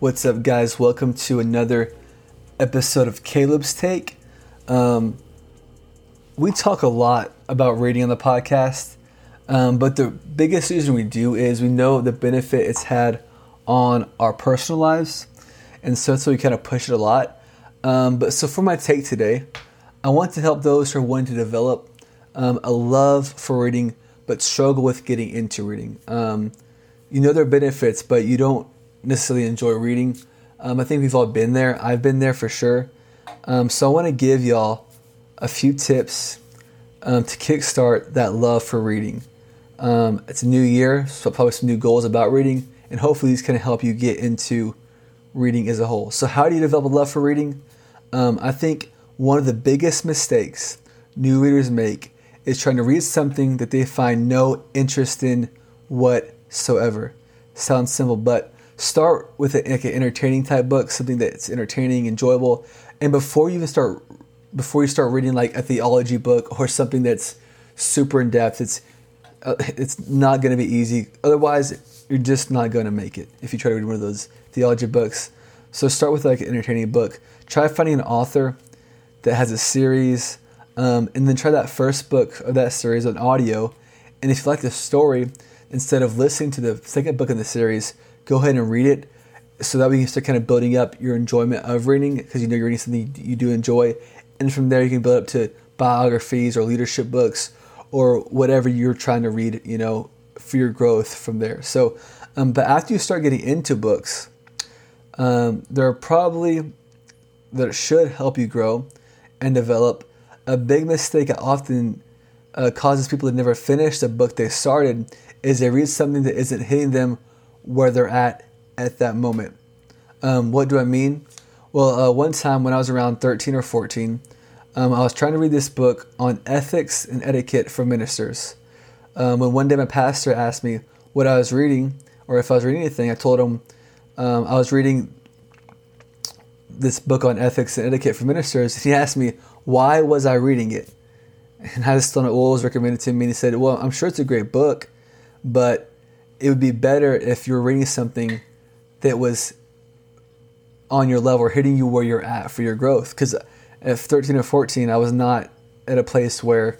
What's up, guys? Welcome to another episode of Caleb's Take. Um, we talk a lot about reading on the podcast, um, but the biggest reason we do is we know the benefit it's had on our personal lives, and so that's why we kind of push it a lot. Um, but so for my take today, I want to help those who are wanting to develop um, a love for reading but struggle with getting into reading. Um, you know there are benefits, but you don't necessarily enjoy reading. Um, I think we've all been there. I've been there for sure. Um, so I want to give y'all a few tips um, to kickstart that love for reading. Um, it's a new year, so probably some new goals about reading, and hopefully these can help you get into reading as a whole. So how do you develop a love for reading? Um, I think one of the biggest mistakes new readers make is trying to read something that they find no interest in whatsoever. Sounds simple, but start with a, like an entertaining type book, something that's entertaining, enjoyable, and before you even start, before you start reading like a theology book or something that's super in depth, it's uh, it's not going to be easy. Otherwise, you're just not going to make it if you try to read one of those theology books. So start with like an entertaining book. Try finding an author that has a series, um, and then try that first book of that series on audio. And if you like the story, instead of listening to the second book in the series, go ahead and read it so that we can start kind of building up your enjoyment of reading because you know you're reading something you do enjoy. And from there, you can build up to biographies or leadership books or whatever you're trying to read, you know, for your growth from there. So, um, but after you start getting into books, um, there are probably that should help you grow and develop. A big mistake that often uh, causes people to never finish the book they started is they read something that isn't hitting them where they're at at that moment. Um, what do I mean? Well, uh, one time when I was around 13 or 14, um, I was trying to read this book on ethics and etiquette for ministers. Um, when one day my pastor asked me what I was reading or if I was reading anything, I told him um, I was reading this book on ethics and etiquette for ministers. And he asked me, why was I reading it? And I just well, it was recommended to me. And he said, well, I'm sure it's a great book, but it would be better if you were reading something that was on your level or hitting you where you're at for your growth. Because at 13 or 14, I was not at a place where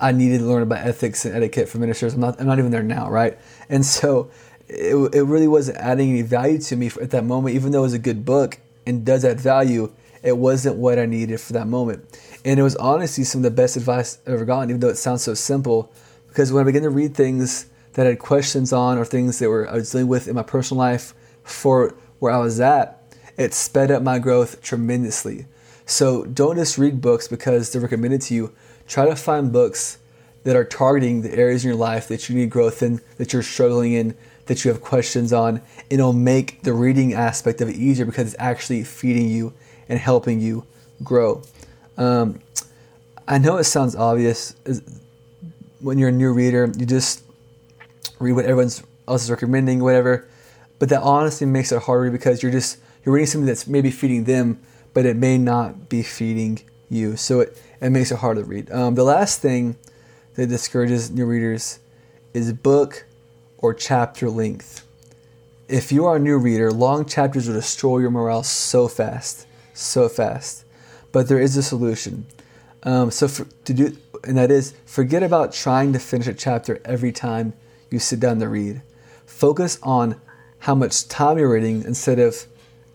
I needed to learn about ethics and etiquette for ministers. I'm not, I'm not even there now, right? And so it, it really wasn't adding any value to me at that moment, even though it was a good book and does add value. It wasn't what I needed for that moment. And it was honestly some of the best advice I've ever gotten, even though it sounds so simple. Because when I began to read things that I had questions on or things that were I was dealing with in my personal life for where I was at, it sped up my growth tremendously. So don't just read books because they're recommended to you. Try to find books that are targeting the areas in your life that you need growth in, that you're struggling in, that you have questions on. It'll make the reading aspect of it easier because it's actually feeding you and helping you grow. Um, I know it sounds obvious when you're a new reader, you just read what everyone else is recommending, whatever. But that honestly makes it harder because you're just you're reading something that's maybe feeding them, but it may not be feeding you. So it, it makes it hard to read. Um, the last thing that discourages new readers is book or chapter length. If you are a new reader, long chapters will destroy your morale so fast, so fast. But there is a solution. Um, so for, to do, and that is forget about trying to finish a chapter every time you sit down to read. Focus on how much time you're reading instead of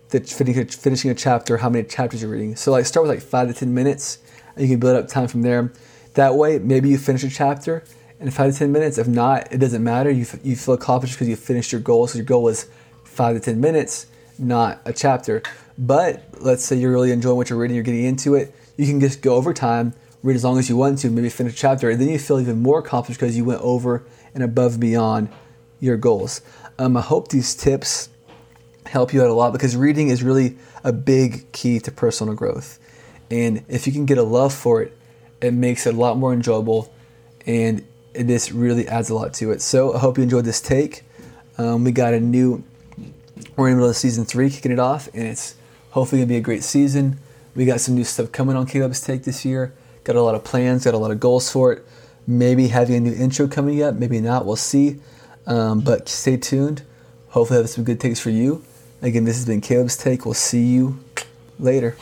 the finishing a chapter, how many chapters you're reading. So like start with like five to ten minutes, and you can build up time from there. That way, maybe you finish a chapter in five to ten minutes. If not, it doesn't matter. You you feel accomplished because you finished your goal. So your goal was five to ten minutes, not a chapter. But let's say you're really enjoying what you're reading, you're getting into it. You can just go over time, read as long as you want to, maybe finish a chapter, and then you feel even more accomplished because you went over and above beyond your goals. Um, I hope these tips help you out a lot because reading is really a big key to personal growth. And if you can get a love for it, it makes it a lot more enjoyable and this really adds a lot to it. So I hope you enjoyed this take. Um, we got a new, we're in the middle of season three, kicking it off, and it's hopefully gonna be a great season. We got some new stuff coming on Caleb's Take this year. Got a lot of plans, got a lot of goals for it maybe having a new intro coming up, maybe not. We'll see. Um, but stay tuned. Hopefully, I have some good takes for you. Again, this has been Caleb's Take. We'll see you later.